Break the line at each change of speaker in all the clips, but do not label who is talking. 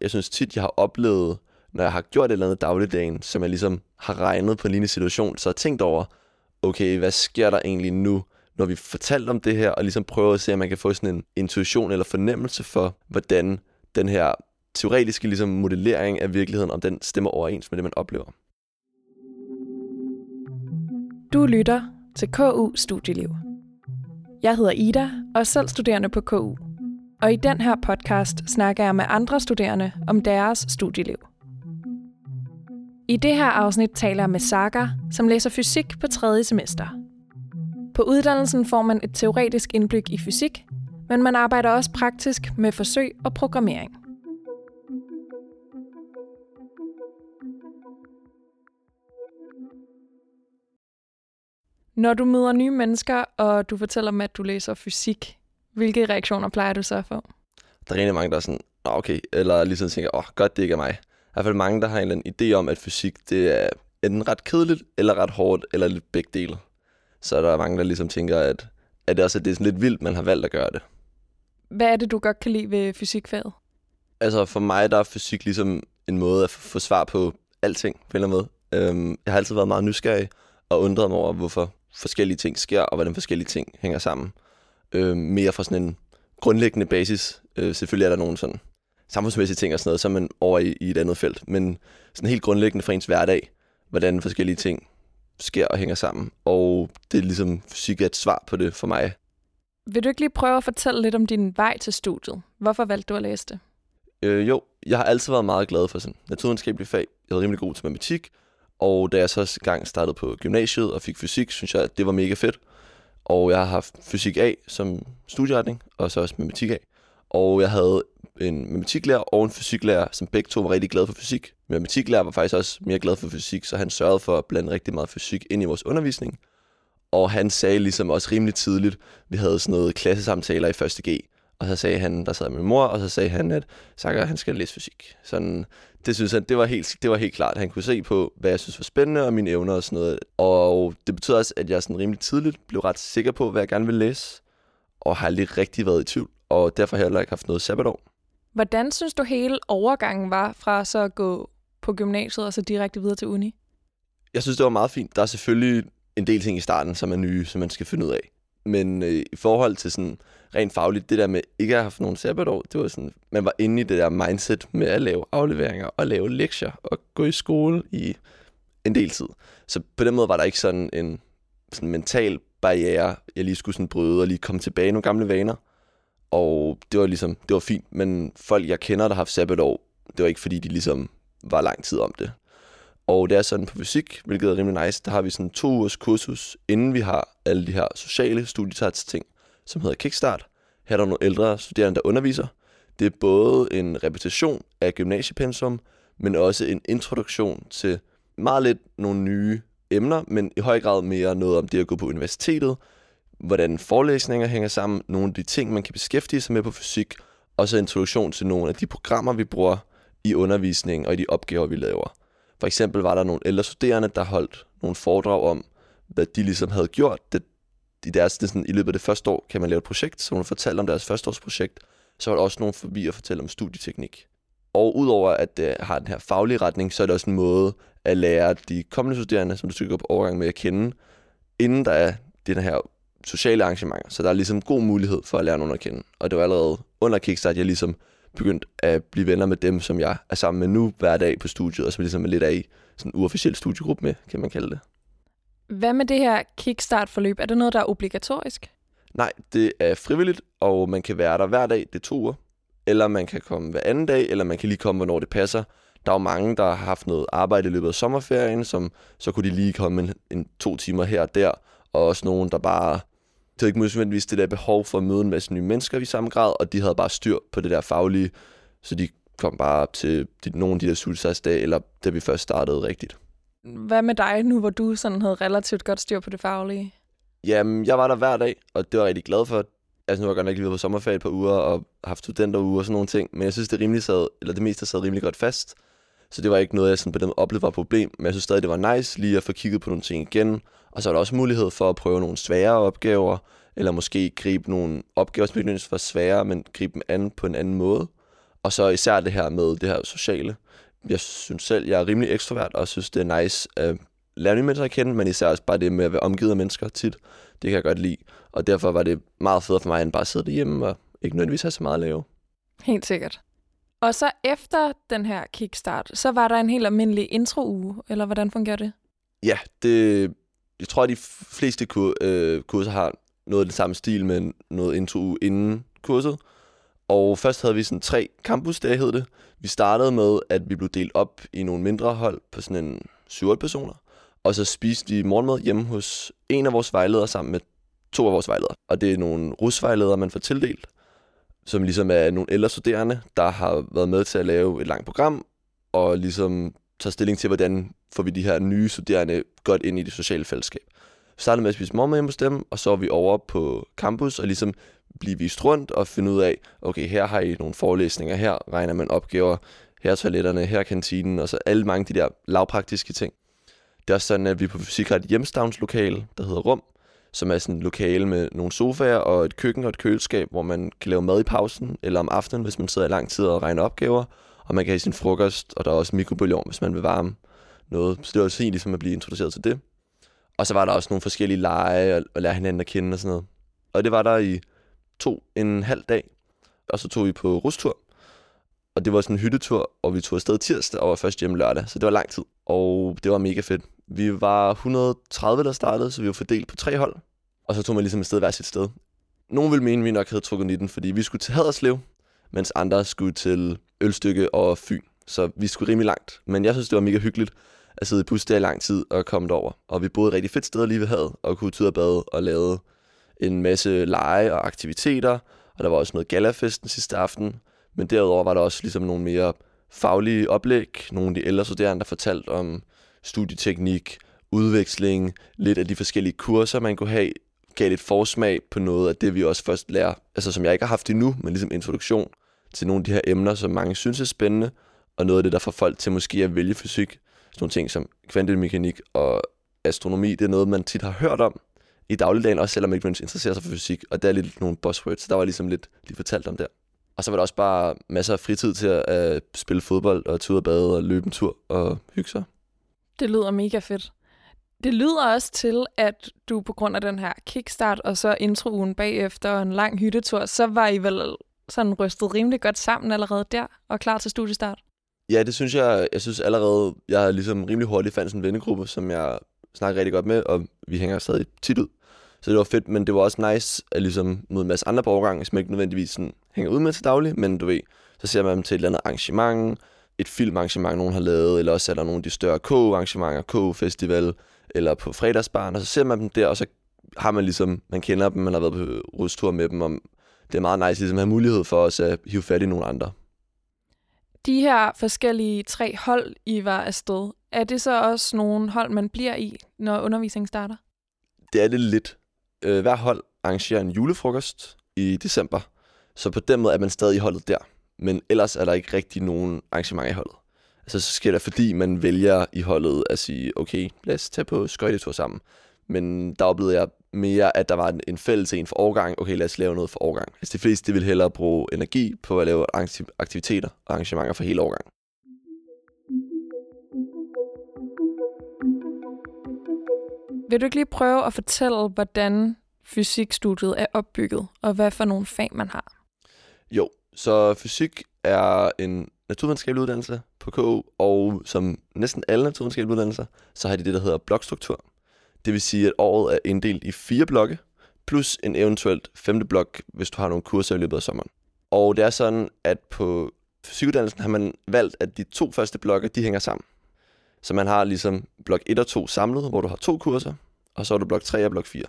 Jeg synes tit, jeg har oplevet, når jeg har gjort et eller andet dagligdagen, som jeg ligesom har regnet på en lignende situation, så har tænkt over, okay, hvad sker der egentlig nu, når vi fortalt om det her, og ligesom prøver at se, om man kan få sådan en intuition eller fornemmelse for, hvordan den her teoretiske ligesom, modellering af virkeligheden, om den stemmer overens med det, man oplever.
Du lytter til KU Studieliv. Jeg hedder Ida og er selv studerende på KU. Og i den her podcast snakker jeg med andre studerende om deres studieliv. I det her afsnit taler jeg med Saga, som læser fysik på tredje semester. På uddannelsen får man et teoretisk indblik i fysik, men man arbejder også praktisk med forsøg og programmering. Når du møder nye mennesker, og du fortæller dem, at du læser fysik, hvilke reaktioner plejer du så at få?
Der er rigtig mange, der er sådan, Nå, okay, eller ligesom tænker, åh, oh, godt, det ikke er mig. I hvert fald mange, der har en eller anden idé om, at fysik, det er enten ret kedeligt, eller ret hårdt, eller lidt begge dele. Så der er mange, der ligesom tænker, at, at det også at det er sådan lidt vildt, man har valgt at gøre det.
Hvad er det, du godt kan lide ved fysikfaget?
Altså for mig, der er fysik ligesom en måde at få svar på alting på en eller anden måde. Øhm, jeg har altid været meget nysgerrig og undret mig over, hvorfor forskellige ting sker, og hvordan forskellige ting hænger sammen. Øh, mere fra sådan en grundlæggende basis. Øh, selvfølgelig er der nogle sådan samfundsmæssige ting og sådan noget, så er man over i, i et andet felt. Men sådan helt grundlæggende for ens hverdag, hvordan forskellige ting sker og hænger sammen. Og det er ligesom fysik er et svar på det for mig.
Vil du ikke lige prøve at fortælle lidt om din vej til studiet? Hvorfor valgte du at læse det?
Øh, jo, jeg har altid været meget glad for sådan naturvidenskabelige fag. Jeg var rimelig god til matematik, og da jeg så gang startede på gymnasiet og fik fysik, synes jeg, at det var mega fedt. Og jeg har haft fysik A som studieretning, og så også matematik A. Og jeg havde en matematiklærer og en fysiklærer, som begge to var rigtig glade for fysik. Min matematiklærer var faktisk også mere glad for fysik, så han sørgede for at blande rigtig meget fysik ind i vores undervisning. Og han sagde ligesom også rimelig tidligt, vi havde sådan noget klassesamtaler i 1. G, og så sagde han, der sad med min mor, og så sagde han, at Sakker, han skal læse fysik. Sådan, det synes han, det var, helt, det var helt klart. Han kunne se på, hvad jeg synes var spændende, og mine evner og sådan noget. Og det betød også, at jeg sådan rimelig tidligt blev ret sikker på, hvad jeg gerne ville læse. Og har aldrig rigtig været i tvivl, og derfor har jeg heller ikke haft noget sabbatår.
Hvordan synes du hele overgangen var fra så at gå på gymnasiet og så direkte videre til uni?
Jeg synes, det var meget fint. Der er selvfølgelig en del ting i starten, som er nye, som man skal finde ud af. Men øh, i forhold til sådan rent fagligt, det der med ikke at have haft nogen sabbatår, det var sådan, man var inde i det der mindset med at lave afleveringer og lave lektier og gå i skole i en del tid. Så på den måde var der ikke sådan en sådan mental barriere, jeg lige skulle sådan bryde og lige komme tilbage i nogle gamle vaner. Og det var ligesom, det var fint, men folk, jeg kender, der har haft sabbatår, det var ikke fordi, de ligesom var lang tid om det. Og det er sådan på fysik, hvilket er rimelig nice, der har vi sådan to ugers kursus, inden vi har alle de her sociale studietats ting, som hedder Kickstart. Her er der nogle ældre studerende, der underviser. Det er både en repetition af gymnasiepensum, men også en introduktion til meget lidt nogle nye emner, men i høj grad mere noget om det at gå på universitetet, hvordan forelæsninger hænger sammen, nogle af de ting, man kan beskæftige sig med på fysik, og så introduktion til nogle af de programmer, vi bruger i undervisningen og i de opgaver, vi laver. For eksempel var der nogle ældre studerende, der holdt nogle foredrag om, hvad de ligesom havde gjort. Det, i, deres, det sådan, I løbet af det første år kan man lave et projekt, så hun fortalte om deres førsteårsprojekt. Så var der også nogen forbi at fortælle om studieteknik. Og udover at det har den her faglige retning, så er det også en måde at lære de kommende studerende, som du skal gå på overgang med at kende, inden der er den her sociale arrangementer. Så der er ligesom god mulighed for at lære nogen at kende. Og det var allerede under Kickstart, jeg ligesom begyndt at blive venner med dem, som jeg er sammen med nu hver dag på studiet, og som ligesom er lidt af i sådan en uofficiel studiegruppe med, kan man kalde det.
Hvad med det her kickstart-forløb? Er det noget, der er obligatorisk?
Nej, det er frivilligt, og man kan være der hver dag, det er to uger. Eller man kan komme hver anden dag, eller man kan lige komme, hvornår det passer. Der er jo mange, der har haft noget arbejde i løbet af sommerferien, som så kunne de lige komme en, en to timer her og der. Og også nogen, der bare det havde ikke nødvendigvis det der behov for at møde en masse nye mennesker i samme grad, og de havde bare styr på det der faglige, så de kom bare til de, nogle af de der studiesejsdage, eller da vi først startede rigtigt.
Hvad med dig nu, hvor du sådan havde relativt godt styr på det faglige?
Jamen, jeg var der hver dag, og det var jeg rigtig glad for. Altså, nu har jeg godt nok lige været på sommerferie et par uger, og haft studenteruger og sådan nogle ting, men jeg synes, det, rimelig sad, eller det meste sad rimelig godt fast. Så det var ikke noget, jeg sådan på den oplevede var et problem, men jeg synes stadig, det var nice lige at få kigget på nogle ting igen, og så var der også mulighed for at prøve nogle svære opgaver, eller måske gribe nogle opgaver, som ikke var svære, men gribe dem an på en anden måde. Og så især det her med det her sociale. Jeg synes selv, jeg er rimelig ekstrovert, og synes, det er nice at lære nye mennesker at kende, men især også bare det med at være omgivet af mennesker tit. Det kan jeg godt lide. Og derfor var det meget fedt for mig, end bare at sidde derhjemme og ikke nødvendigvis have så meget at lave.
Helt sikkert. Og så efter den her kickstart, så var der en helt almindelig intro-uge, eller hvordan fungerer det?
Ja, det, jeg tror, at de fleste kur, øh, kurser har noget af den samme stil med noget intro inden kurset. Og først havde vi sådan tre campusdage, hed det. Vi startede med, at vi blev delt op i nogle mindre hold på sådan en 7 personer. Og så spiste vi morgenmad hjemme hos en af vores vejledere sammen med to af vores vejledere. Og det er nogle rusvejledere, man får tildelt, som ligesom er nogle ældre studerende, der har været med til at lave et langt program, og ligesom tager stilling til, hvordan får vi de her nye studerende godt ind i det sociale fællesskab. Vi startede med at spise morgenmad hjemme hos dem, og så var vi over på campus og ligesom blive vist rundt og finde ud af, okay, her har I nogle forelæsninger, her regner man opgaver, her er toiletterne, her er kantinen, og så alle mange de der lavpraktiske ting. Det er også sådan, at vi på fysik har et hjemstavnslokale, der hedder Rum, som er sådan et lokale med nogle sofaer og et køkken og et køleskab, hvor man kan lave mad i pausen, eller om aftenen, hvis man sidder i lang tid og regner opgaver, og man kan have sin frokost, og der er også mikrobølgeovn, hvis man vil varme noget. Så det var også fint ligesom at blive introduceret til det. Og så var der også nogle forskellige lege og lære hinanden at kende og sådan noget. Og det var der i to en halv dag. Og så tog vi på rustur. Og det var sådan en hyttetur, og vi tog afsted tirsdag og var først hjemme lørdag. Så det var lang tid. Og det var mega fedt. Vi var 130, der startede, så vi var fordelt på tre hold. Og så tog man ligesom afsted hver sit sted. Nogle ville mene, at vi nok havde trukket i den, fordi vi skulle til Haderslev, mens andre skulle til Ølstykke og Fyn. Så vi skulle rimelig langt. Men jeg synes, det var mega hyggeligt at sidde i bus der i lang tid og komme derover. Og vi boede et rigtig fedt sted lige ved havet, og kunne ud og bade og lave en masse lege og aktiviteter. Og der var også noget galafest den sidste aften. Men derudover var der også ligesom nogle mere faglige oplæg. Nogle af de ældre studerende, der fortalte om studieteknik, udveksling, lidt af de forskellige kurser, man kunne have, gav lidt forsmag på noget af det, vi også først lærer, altså som jeg ikke har haft endnu, men ligesom introduktion til nogle af de her emner, som mange synes er spændende, og noget af det, der får folk til måske at vælge fysik. Sådan nogle ting som kvantemekanik og astronomi, det er noget, man tit har hørt om i dagligdagen, også selvom ikke interesserer sig for fysik, og der er lidt nogle buzzwords, der var ligesom lidt lige fortalt om der. Og så var der også bare masser af fritid til at uh, spille fodbold og tur og bade og løbe en tur og hygge sig.
Det lyder mega fedt. Det lyder også til, at du på grund af den her kickstart og så introen bagefter og en lang hyttetur, så var I vel sådan rystet rimelig godt sammen allerede der og klar til studiestart?
Ja, det synes jeg. Jeg synes allerede, jeg har ligesom rimelig hurtigt fandt sådan en vennegruppe, som jeg snakker rigtig godt med, og vi hænger stadig tit ud. Så det var fedt, men det var også nice at ligesom møde en masse andre på overgang, som ikke nødvendigvis sådan hænger ud med til daglig, men du ved, så ser man dem til et eller andet arrangement, et filmarrangement, nogen har lavet, eller også er der nogle af de større K-arrangementer, K-festival, eller på fredagsbarn, og så ser man dem der, og så har man ligesom, man kender dem, man har været på rustur med dem, og det er meget nice ligesom at have mulighed for os at hive fat i nogle andre.
De her forskellige tre hold, I var afsted, er det så også nogle hold, man bliver i, når undervisningen starter?
Det er det lidt. Øh, hver hold arrangerer en julefrokost i december, så på den måde er man stadig i holdet der. Men ellers er der ikke rigtig nogen arrangementer i holdet. Altså, så sker det, fordi man vælger i holdet at sige, okay, lad os tage på skøjtetur sammen. Men der oplevede jeg mere, at der var en fælles en for årgang. Okay, lad os lave noget for årgang. Altså, de fleste vil hellere bruge energi på at lave aktiviteter og arrangementer for hele årgangen.
Vil du ikke lige prøve at fortælle, hvordan fysikstudiet er opbygget, og hvad for nogle fag man har?
Jo, så fysik er en naturvidenskabelig uddannelse på KU, og som næsten alle naturvidenskabelige uddannelser, så har de det, der hedder blokstruktur. Det vil sige, at året er inddelt i fire blokke, plus en eventuelt femte blok, hvis du har nogle kurser i løbet af sommeren. Og det er sådan, at på fysikuddannelsen har man valgt, at de to første blokke, de hænger sammen. Så man har ligesom blok 1 og 2 samlet, hvor du har to kurser, og så har du blok 3 og blok 4.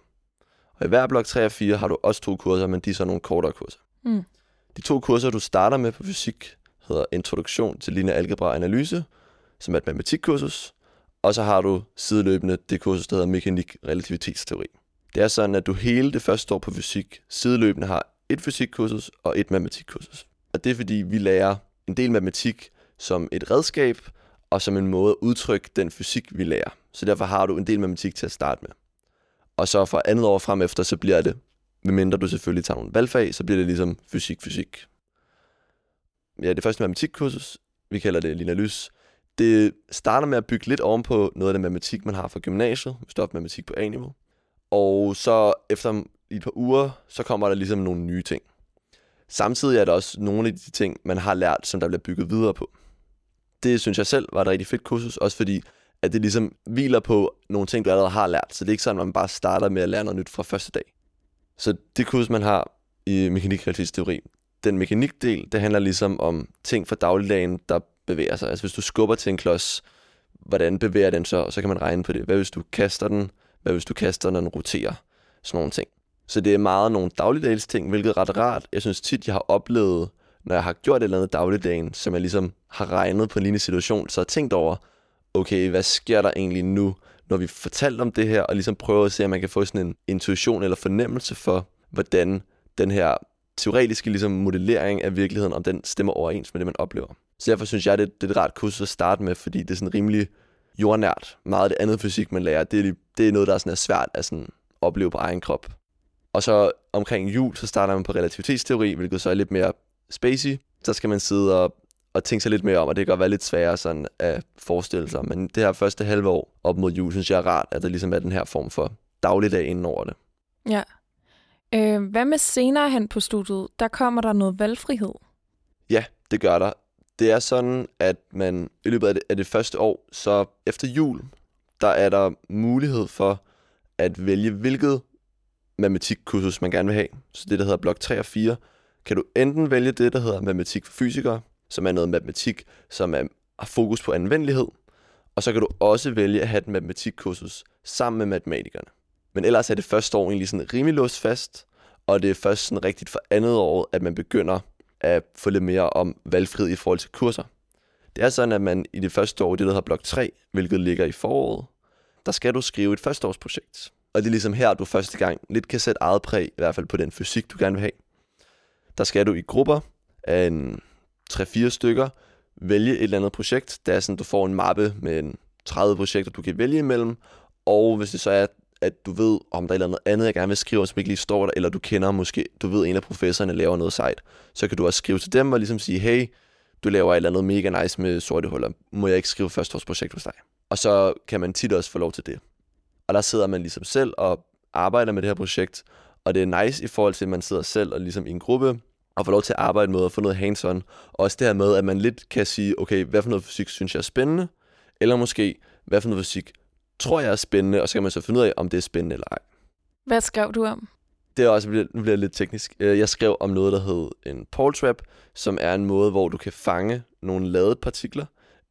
Og i hver blok 3 og 4 har du også to kurser, men de er så nogle kortere kurser. Mm. De to kurser, du starter med på fysik, hedder Introduktion til lineær algebra og analyse, som er et matematikkursus, og så har du sideløbende det kursus, der hedder Mekanik relativitetsteori. Det er sådan, at du hele det første år på fysik sideløbende har et fysikkursus og et matematikkursus. Og det er fordi, vi lærer en del matematik som et redskab, og som en måde at udtrykke den fysik, vi lærer. Så derfor har du en del matematik til at starte med. Og så for andet år frem efter, så bliver det, medmindre du selvfølgelig tager nogle valgfag, så bliver det ligesom fysik, fysik. ja, det første matematikkursus, vi kalder det Linalys, det starter med at bygge lidt ovenpå noget af den matematik, man har fra gymnasiet, hvis du har matematik på A-niveau. Og så efter et par uger, så kommer der ligesom nogle nye ting. Samtidig er der også nogle af de ting, man har lært, som der bliver bygget videre på. Det synes jeg selv var et rigtig fedt kursus, også fordi at det ligesom hviler på nogle ting, du allerede har lært. Så det er ikke sådan, at man bare starter med at lære noget nyt fra første dag. Så det kurs, man har i mekanikrealitetsteori, den mekanikdel, det handler ligesom om ting fra dagligdagen, der bevæger sig. Altså hvis du skubber til en klods, hvordan bevæger den så, og så kan man regne på det. Hvad hvis du kaster den? Hvad hvis du kaster, når den roterer? Sådan nogle ting. Så det er meget nogle dagligdags ting, hvilket er ret rart. Jeg synes tit, jeg har oplevet, når jeg har gjort et eller andet dagligdagen, som jeg ligesom har regnet på en lignende situation, så har tænkt over, okay, hvad sker der egentlig nu, når vi fortalt om det her, og ligesom prøver at se, om man kan få sådan en intuition eller fornemmelse for, hvordan den her teoretiske ligesom, modellering af virkeligheden, om den stemmer overens med det, man oplever. Så derfor synes jeg, det, det er et rart kursus at starte med, fordi det er sådan rimelig jordnært. Meget af det andet fysik, man lærer, det er, det er noget, der er, sådan er svært at sådan opleve på egen krop. Og så omkring jul, så starter man på relativitetsteori, hvilket så er lidt mere spacey. Så skal man sidde og, og tænke sig lidt mere om, og det kan godt være lidt sværere sådan at forestille sig. Men det her første halve år op mod jul, synes jeg er rart, at der ligesom er den her form for dagligdag inden over det.
Ja. Øh, hvad med senere hen på studiet? Der kommer der noget valgfrihed.
Ja, det gør der. Det er sådan, at man i løbet af det, af det første år, så efter jul, der er der mulighed for at vælge, hvilket matematikkursus man gerne vil have. Så det, der hedder blok 3 og 4, kan du enten vælge det, der hedder matematik for fysikere, som er noget matematik, som er, har fokus på anvendelighed, og så kan du også vælge at have et matematikkursus sammen med matematikerne. Men ellers er det første år egentlig sådan rimelig låst fast, og det er først sådan rigtigt for andet år, at man begynder at få lidt mere om valgfrihed i forhold til kurser. Det er sådan, at man i det første år, det der hedder blok 3, hvilket ligger i foråret, der skal du skrive et førsteårsprojekt. Og det er ligesom her, du første gang lidt kan sætte eget præg, i hvert fald på den fysik, du gerne vil have. Der skal du i grupper af en 3-4 stykker vælge et eller andet projekt. Det er sådan, du får en mappe med en 30 projekter, du kan vælge imellem. Og hvis det så er, at du ved, om der er noget andet, jeg gerne vil skrive, som ikke lige står der, eller du kender måske, du ved, en af professorerne laver noget sejt, så kan du også skrive til dem og ligesom sige, hey, du laver et eller andet mega nice med sorte huller. Må jeg ikke skrive førsteårsprojekt hos dig? Og så kan man tit også få lov til det. Og der sidder man ligesom selv og arbejder med det her projekt, og det er nice i forhold til, at man sidder selv og ligesom i en gruppe, og får lov til at arbejde med og få noget hands-on. Og også det her med, at man lidt kan sige, okay, hvad for noget fysik synes jeg er spændende, eller måske, hvad for noget fysik tror jeg er spændende, og så kan man så finde ud af, om det er spændende eller ej.
Hvad skrev du om?
Det er også, nu bliver det lidt teknisk. Øh, jeg skrev om noget, der hed en Paul Trap, som er en måde, hvor du kan fange nogle ladede partikler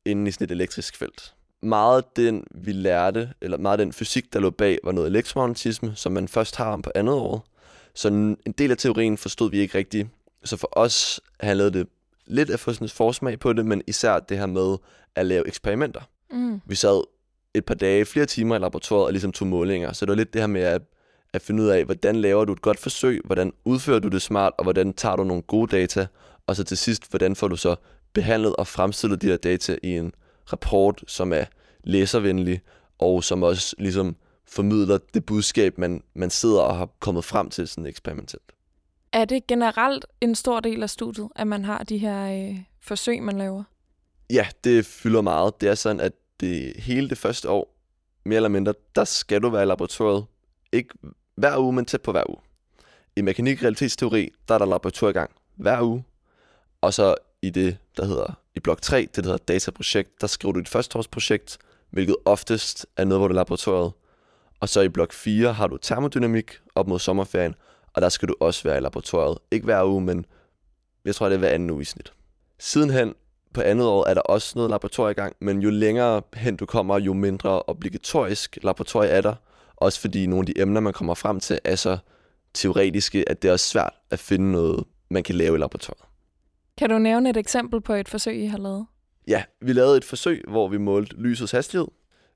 inde i sådan et elektrisk felt meget den, vi lærte, eller meget den fysik, der lå bag, var noget elektromagnetisme, som man først har om på andet år. Så en del af teorien forstod vi ikke rigtigt. Så for os handlede det lidt at få sådan en forsmag på det, men især det her med at lave eksperimenter. Mm. Vi sad et par dage, flere timer i laboratoriet og ligesom tog målinger. Så det var lidt det her med at, at finde ud af, hvordan laver du et godt forsøg, hvordan udfører du det smart, og hvordan tager du nogle gode data, og så til sidst, hvordan får du så behandlet og fremstillet de her data i en rapport, som er læservenlig, og som også ligesom formidler det budskab, man, man sidder og har kommet frem til sådan eksperimentelt.
Er det generelt en stor del af studiet, at man har de her øh, forsøg, man laver?
Ja, det fylder meget. Det er sådan, at det hele det første år, mere eller mindre, der skal du være i laboratoriet. Ikke hver uge, men tæt på hver uge. I mekanik realitetsteori, der er der laboratoriegang hver uge. Og så i det, der hedder i blok 3, det der hedder dataprojekt, der skriver du dit førsteårsprojekt, hvilket oftest er noget, hvor du er laboratoriet. Og så i blok 4 har du termodynamik op mod sommerferien, og der skal du også være i laboratoriet. Ikke hver uge, men jeg tror, det er hver anden uge i snit. Sidenhen på andet år er der også noget laboratorie i gang, men jo længere hen du kommer, jo mindre obligatorisk laboratorie er der. Også fordi nogle af de emner, man kommer frem til, er så teoretiske, at det er også svært at finde noget, man kan lave i laboratoriet.
Kan du nævne et eksempel på et forsøg, I har lavet?
Ja, vi lavede et forsøg, hvor vi målte lysets hastighed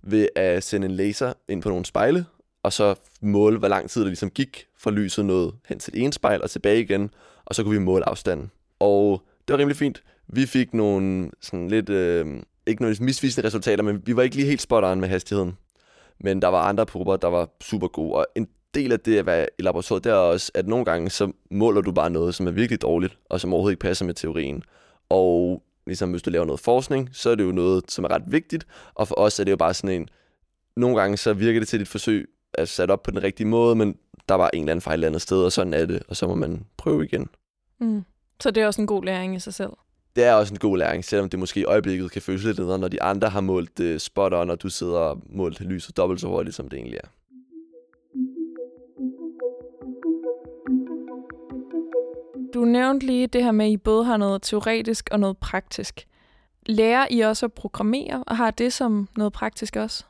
ved at sende en laser ind på nogle spejle, og så måle, hvor lang tid det ligesom gik fra lyset nåede hen til det ene spejl og tilbage igen, og så kunne vi måle afstanden. Og det var rimelig fint. Vi fik nogle sådan lidt, øh, ikke nogle misvisende resultater, men vi var ikke lige helt spot on med hastigheden. Men der var andre prober, der var super gode, og en del af det at være i laboratoriet, det er også, at nogle gange så måler du bare noget, som er virkelig dårligt, og som overhovedet ikke passer med teorien. Og ligesom hvis du laver noget forskning, så er det jo noget, som er ret vigtigt. Og for os er det jo bare sådan en, nogle gange så virker det til, dit forsøg er sat op på den rigtige måde, men der var en eller anden fejl et andet sted, og sådan er det, og så må man prøve igen.
Mm. Så det er også en god læring i sig selv.
Det er også en god læring, selvom det måske i øjeblikket kan føles lidt nedere, når de andre har målt uh, spot on, og du sidder og målt lyset dobbelt så hurtigt, som det egentlig er.
Du nævnte lige det her med, at I både har noget teoretisk og noget praktisk. Lærer I også at programmere, og har det som noget praktisk også?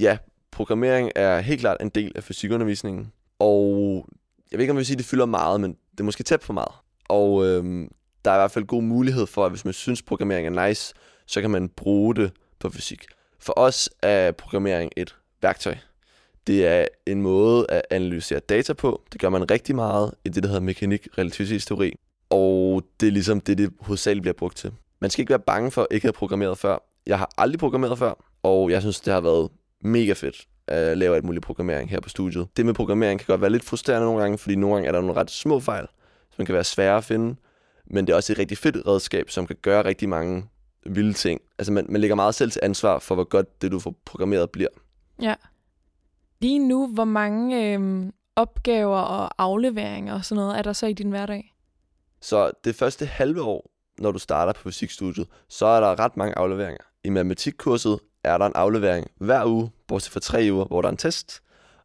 Ja, programmering er helt klart en del af fysikundervisningen. Og jeg ved ikke, om jeg vil sige, at det fylder meget, men det er måske tæt for meget. Og øhm, der er i hvert fald god mulighed for, at hvis man synes, programmering er nice, så kan man bruge det på fysik. For os er programmering et værktøj. Det er en måde at analysere data på. Det gør man rigtig meget i det, der hedder mekanik relativitetsteori. Og det er ligesom det, det hovedsageligt bliver brugt til. Man skal ikke være bange for at ikke have programmeret før. Jeg har aldrig programmeret før, og jeg synes, det har været mega fedt at lave alt muligt programmering her på studiet. Det med programmering kan godt være lidt frustrerende nogle gange, fordi nogle gange er der nogle ret små fejl, som kan være svære at finde. Men det er også et rigtig fedt redskab, som kan gøre rigtig mange vilde ting. Altså man, man lægger meget selv til ansvar for, hvor godt det, du får programmeret, bliver.
Ja. Lige nu, hvor mange øh, opgaver og afleveringer og sådan noget er der så i din hverdag?
Så det første halve år, når du starter på fysikstudiet, så er der ret mange afleveringer. I matematikkurset er der en aflevering hver uge, bortset fra tre uger, hvor der er en test.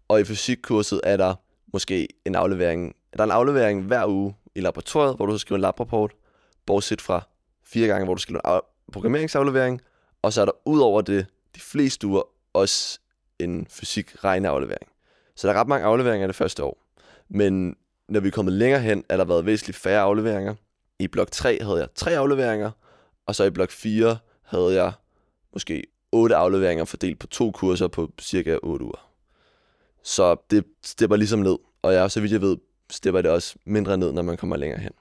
Og i fysikkurset er der måske en aflevering, der er en aflevering hver uge i laboratoriet, hvor du skal skrive en labrapport, bortset fra fire gange, hvor du skal lave en programmeringsaflevering. Og så er der ud over det, de fleste uger, også en fysik-regneaflevering. Så der er ret mange afleveringer det første år. Men når vi er kommet længere hen, er der været væsentligt færre afleveringer. I blok 3 havde jeg tre afleveringer, og så i blok 4 havde jeg måske otte afleveringer fordelt på to kurser på cirka 8 uger. Så det stepper ligesom ned, og jeg, så vidt jeg ved, stepper det også mindre ned, når man kommer længere hen.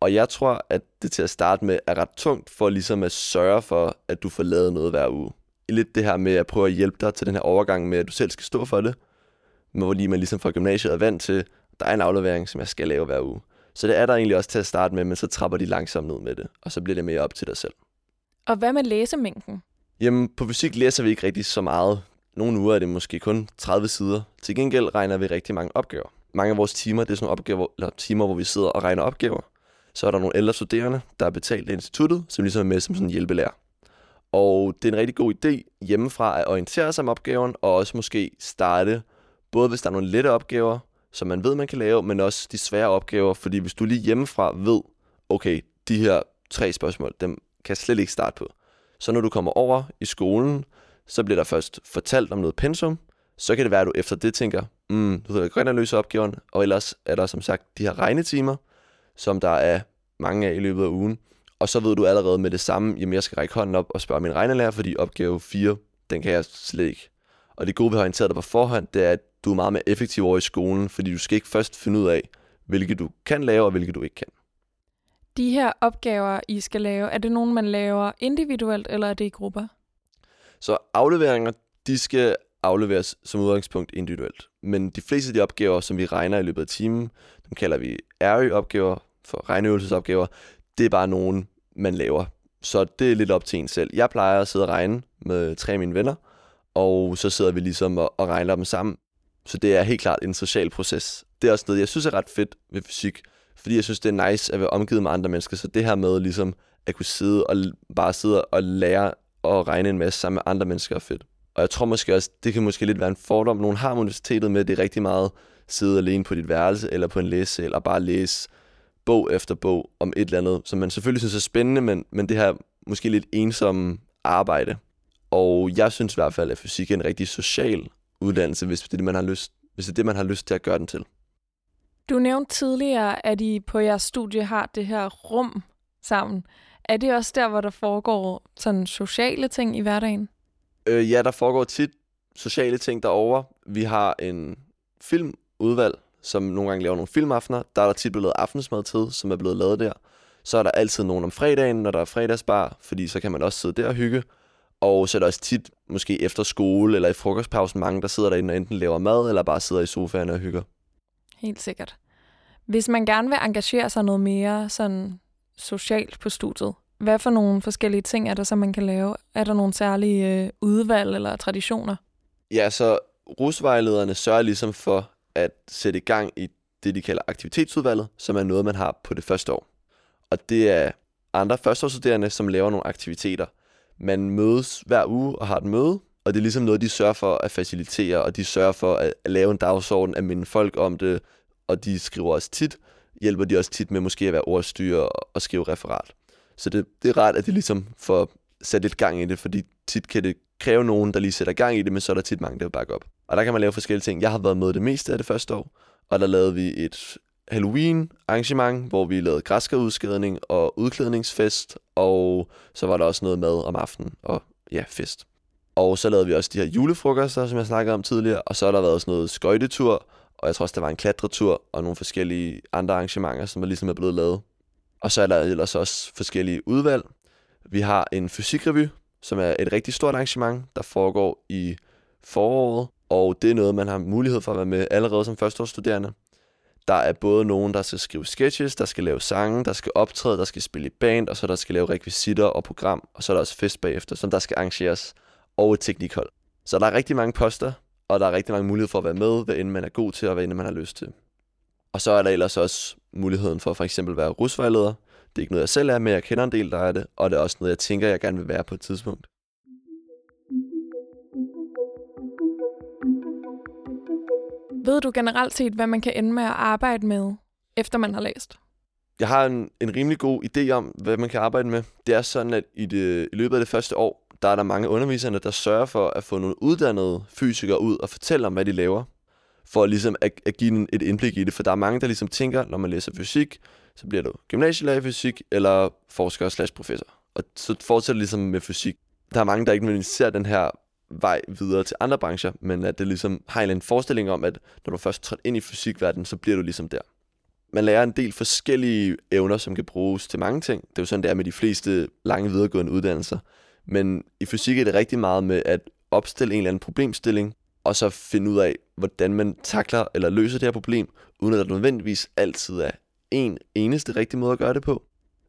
Og jeg tror, at det til at starte med er ret tungt for ligesom at sørge for, at du får lavet noget hver uge. Lidt det her med at prøve at hjælpe dig til den her overgang med, at du selv skal stå for det, men hvor lige man ligesom fra gymnasiet er vant til, der er en aflevering, som jeg skal lave hver uge. Så det er der egentlig også til at starte med, men så trapper de langsomt ned med det, og så bliver det mere op til dig selv.
Og hvad med læsemængden?
Jamen, på fysik læser vi ikke rigtig så meget. Nogle uger er det måske kun 30 sider. Til gengæld regner vi rigtig mange opgaver. Mange af vores timer, det er sådan nogle opgaver, eller timer, hvor vi sidder og regner opgaver. Så er der nogle ældre studerende, der er betalt af instituttet, som ligesom er med som sådan en hjælpelærer. Og det er en rigtig god idé hjemmefra at orientere sig om opgaven, og også måske starte, både hvis der er nogle lette opgaver, som man ved, man kan lave, men også de svære opgaver, fordi hvis du lige hjemmefra ved, okay, de her tre spørgsmål, dem kan jeg slet ikke starte på. Så når du kommer over i skolen, så bliver der først fortalt om noget pensum, så kan det være, at du efter det tænker, mm, du ved godt at løse opgaven, og ellers er der som sagt de her regnetimer, som der er mange af i løbet af ugen, og så ved du allerede med det samme, jamen jeg skal række hånden op og spørge min regnelærer, fordi opgave 4, den kan jeg slet ikke. Og det gode ved at have orienteret dig på forhånd, det er, at du er meget mere effektiv over i skolen, fordi du skal ikke først finde ud af, hvilke du kan lave, og hvilke du ikke kan.
De her opgaver, I skal lave, er det nogen, man laver individuelt, eller er det i grupper?
Så afleveringer, de skal afleveres som udgangspunkt individuelt. Men de fleste af de opgaver, som vi regner i løbet af timen, dem kalder vi RØ-opgaver for regneøvelsesopgaver, det er bare nogen, man laver. Så det er lidt op til en selv. Jeg plejer at sidde og regne med tre af mine venner, og så sidder vi ligesom og, og regner dem sammen. Så det er helt klart en social proces. Det er også noget, jeg synes er ret fedt ved fysik, fordi jeg synes, det er nice at være omgivet med andre mennesker. Så det her med ligesom at kunne sidde og bare sidde og lære og regne en masse sammen med andre mennesker er fedt. Og jeg tror måske også, det kan måske lidt være en fordom, nogen har universitetet med, det er rigtig meget sidde alene på dit værelse eller på en læse, eller bare læse bog efter bog om et eller andet, som man selvfølgelig synes er spændende, men, men det her måske lidt ensomme arbejde. Og jeg synes i hvert fald, at fysik er en rigtig social uddannelse, hvis det er det, man har lyst, hvis det er det, man har lyst til at gøre den til.
Du nævnte tidligere, at I på jeres studie har det her rum sammen. Er det også der, hvor der foregår sådan sociale ting i hverdagen?
Øh, ja, der foregår tit sociale ting derovre. Vi har en filmudvalg, som nogle gange laver nogle filmaftener. Der er der tit blevet lavet aftensmad til, som er blevet lavet der. Så er der altid nogen om fredagen, når der er fredagsbar, fordi så kan man også sidde der og hygge. Og så er der også tit, måske efter skole eller i frokostpausen, mange, der sidder derinde og enten laver mad, eller bare sidder i sofaen og hygger.
Helt sikkert. Hvis man gerne vil engagere sig noget mere sådan socialt på studiet. Hvad for nogle forskellige ting er der, som man kan lave? Er der nogle særlige øh, udvalg eller traditioner?
Ja, så rusvejlederne sørger ligesom for at sætte i gang i det, de kalder aktivitetsudvalget, som er noget, man har på det første år. Og det er andre førsteårsstuderende, som laver nogle aktiviteter. Man mødes hver uge og har et møde, og det er ligesom noget, de sørger for at facilitere, og de sørger for at lave en dagsorden, at minde folk om det, og de skriver også tit, hjælper de også tit med måske at være ordstyre og skrive referat. Så det, det er rart, at de ligesom får sat lidt gang i det, fordi tit kan det kræve nogen, der lige sætter gang i det, men så er der tit mange, der vil bakke op. Og der kan man lave forskellige ting. Jeg har været med det meste af det første år, og der lavede vi et Halloween-arrangement, hvor vi lavede græskerudskædning og udklædningsfest, og så var der også noget mad om aftenen og ja, fest. Og så lavede vi også de her julefrokoster, som jeg snakkede om tidligere, og så har der været sådan noget skøjtetur, og jeg tror også, der var en klatretur og nogle forskellige andre arrangementer, som er ligesom er blevet lavet. Og så er der ellers også forskellige udvalg. Vi har en fysikrevy, som er et rigtig stort arrangement, der foregår i foråret, og det er noget, man har mulighed for at være med allerede som førsteårsstuderende. Der er både nogen, der skal skrive sketches, der skal lave sange, der skal optræde, der skal spille i band, og så der skal lave rekvisitter og program, og så er der også fest bagefter, som der skal arrangeres, og et teknikhold. Så der er rigtig mange poster, og der er rigtig mange muligheder for at være med, hvad end man er god til, og hvad end man har lyst til. Og så er der ellers også muligheden for for eksempel at være rusvejleder. Det er ikke noget, jeg selv er, men jeg kender en del, der er det, og det er også noget, jeg tænker, jeg gerne vil være på et tidspunkt.
Ved du generelt set, hvad man kan ende med at arbejde med, efter man har læst?
Jeg har en, en rimelig god idé om, hvad man kan arbejde med. Det er sådan, at i, det, i løbet af det første år, der er der mange undervisere, der sørger for at få nogle uddannede fysikere ud og fortælle om, hvad de laver. For ligesom at, at give et indblik i det. For der er mange, der ligesom tænker, når man læser fysik, så bliver du gymnasielærer i fysik eller forsker slash professor. Og så fortsætter ligesom med fysik. Der er mange, der ikke nødvendigvis ser den her vej videre til andre brancher, men at det ligesom har en forestilling om, at når du først træder ind i fysikverdenen, så bliver du ligesom der. Man lærer en del forskellige evner, som kan bruges til mange ting. Det er jo sådan, det er med de fleste lange videregående uddannelser. Men i fysik er det rigtig meget med at opstille en eller anden problemstilling, og så finde ud af, hvordan man takler eller løser det her problem, uden at der nødvendigvis altid er en eneste rigtig måde at gøre det på.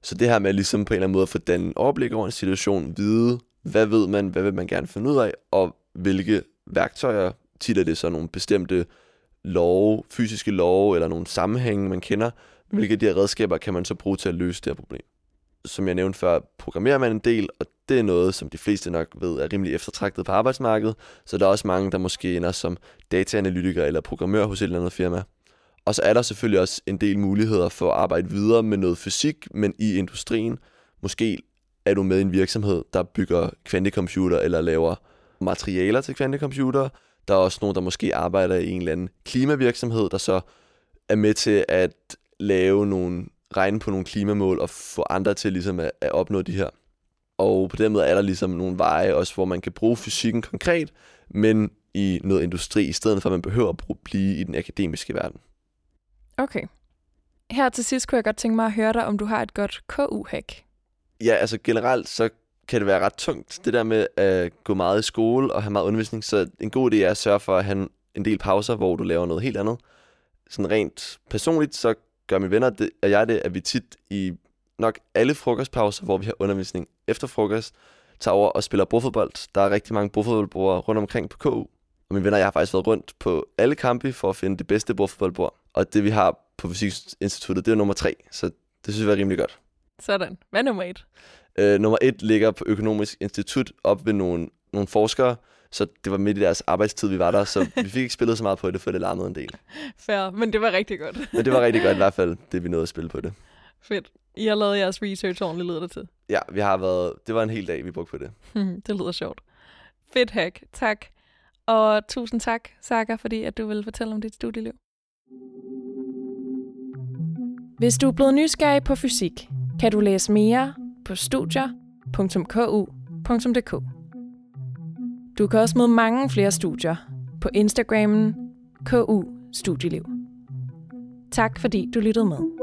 Så det her med ligesom på en eller anden måde at få den overblik over en situation, vide, hvad ved man, hvad vil man gerne finde ud af, og hvilke værktøjer, tit er det så nogle bestemte love, fysiske love, eller nogle sammenhænge, man kender, hvilke af de her redskaber kan man så bruge til at løse det her problem. Som jeg nævnte før, programmerer man en del, og det er noget, som de fleste nok ved er rimelig eftertragtet på arbejdsmarkedet, så der er også mange, der måske ender som dataanalytiker eller programmør hos et eller andet firma. Og så er der selvfølgelig også en del muligheder for at arbejde videre med noget fysik, men i industrien. Måske er du med i en virksomhed, der bygger kvantecomputer eller laver materialer til kvantecomputer. Der er også nogen, der måske arbejder i en eller anden klimavirksomhed, der så er med til at lave nogle regne på nogle klimamål og få andre til ligesom at, at opnå de her. Og på den måde er der ligesom nogle veje også, hvor man kan bruge fysikken konkret, men i noget industri, i stedet for at man behøver at blive i den akademiske verden.
Okay. Her til sidst kunne jeg godt tænke mig at høre dig, om du har et godt KU-hack.
Ja, altså generelt så kan det være ret tungt, det der med at gå meget i skole og have meget undervisning. Så en god idé er at sørge for at have en del pauser, hvor du laver noget helt andet. Sådan rent personligt, så gør mine venner det, og jeg det, at vi tit i nok alle frokostpauser, hvor vi har undervisning efter frokost, tager over og spiller bordfodbold. Der er rigtig mange bordfodboldbord rundt omkring på KU. Og mine venner og jeg har faktisk været rundt på alle kampe for at finde det bedste bordfodboldbord. Og det vi har på Fysikinstituttet, det er nummer tre. Så det synes jeg er rimelig godt.
Sådan. Hvad er nummer et?
Øh, nummer et ligger på Økonomisk Institut op ved nogle, nogle forskere, så det var midt i deres arbejdstid, vi var der, så vi fik ikke spillet så meget på det, for det larmede en del.
Fair, men det var rigtig godt.
men det var rigtig godt i hvert fald, det vi nåede at spille på det.
Fedt. I har lavet jeres research ordentligt, lyder det til.
Ja, vi har været, det var en hel dag, vi brugte på det.
det lyder sjovt. Fedt hack, tak. Og tusind tak, Saka, fordi at du vil fortælle om dit studieliv. Hvis du er blevet nysgerrig på fysik, kan du læse mere på studier.ku.dk. Du kan også møde mange flere studier på Instagrammen KU Studieliv. Tak fordi du lyttede med.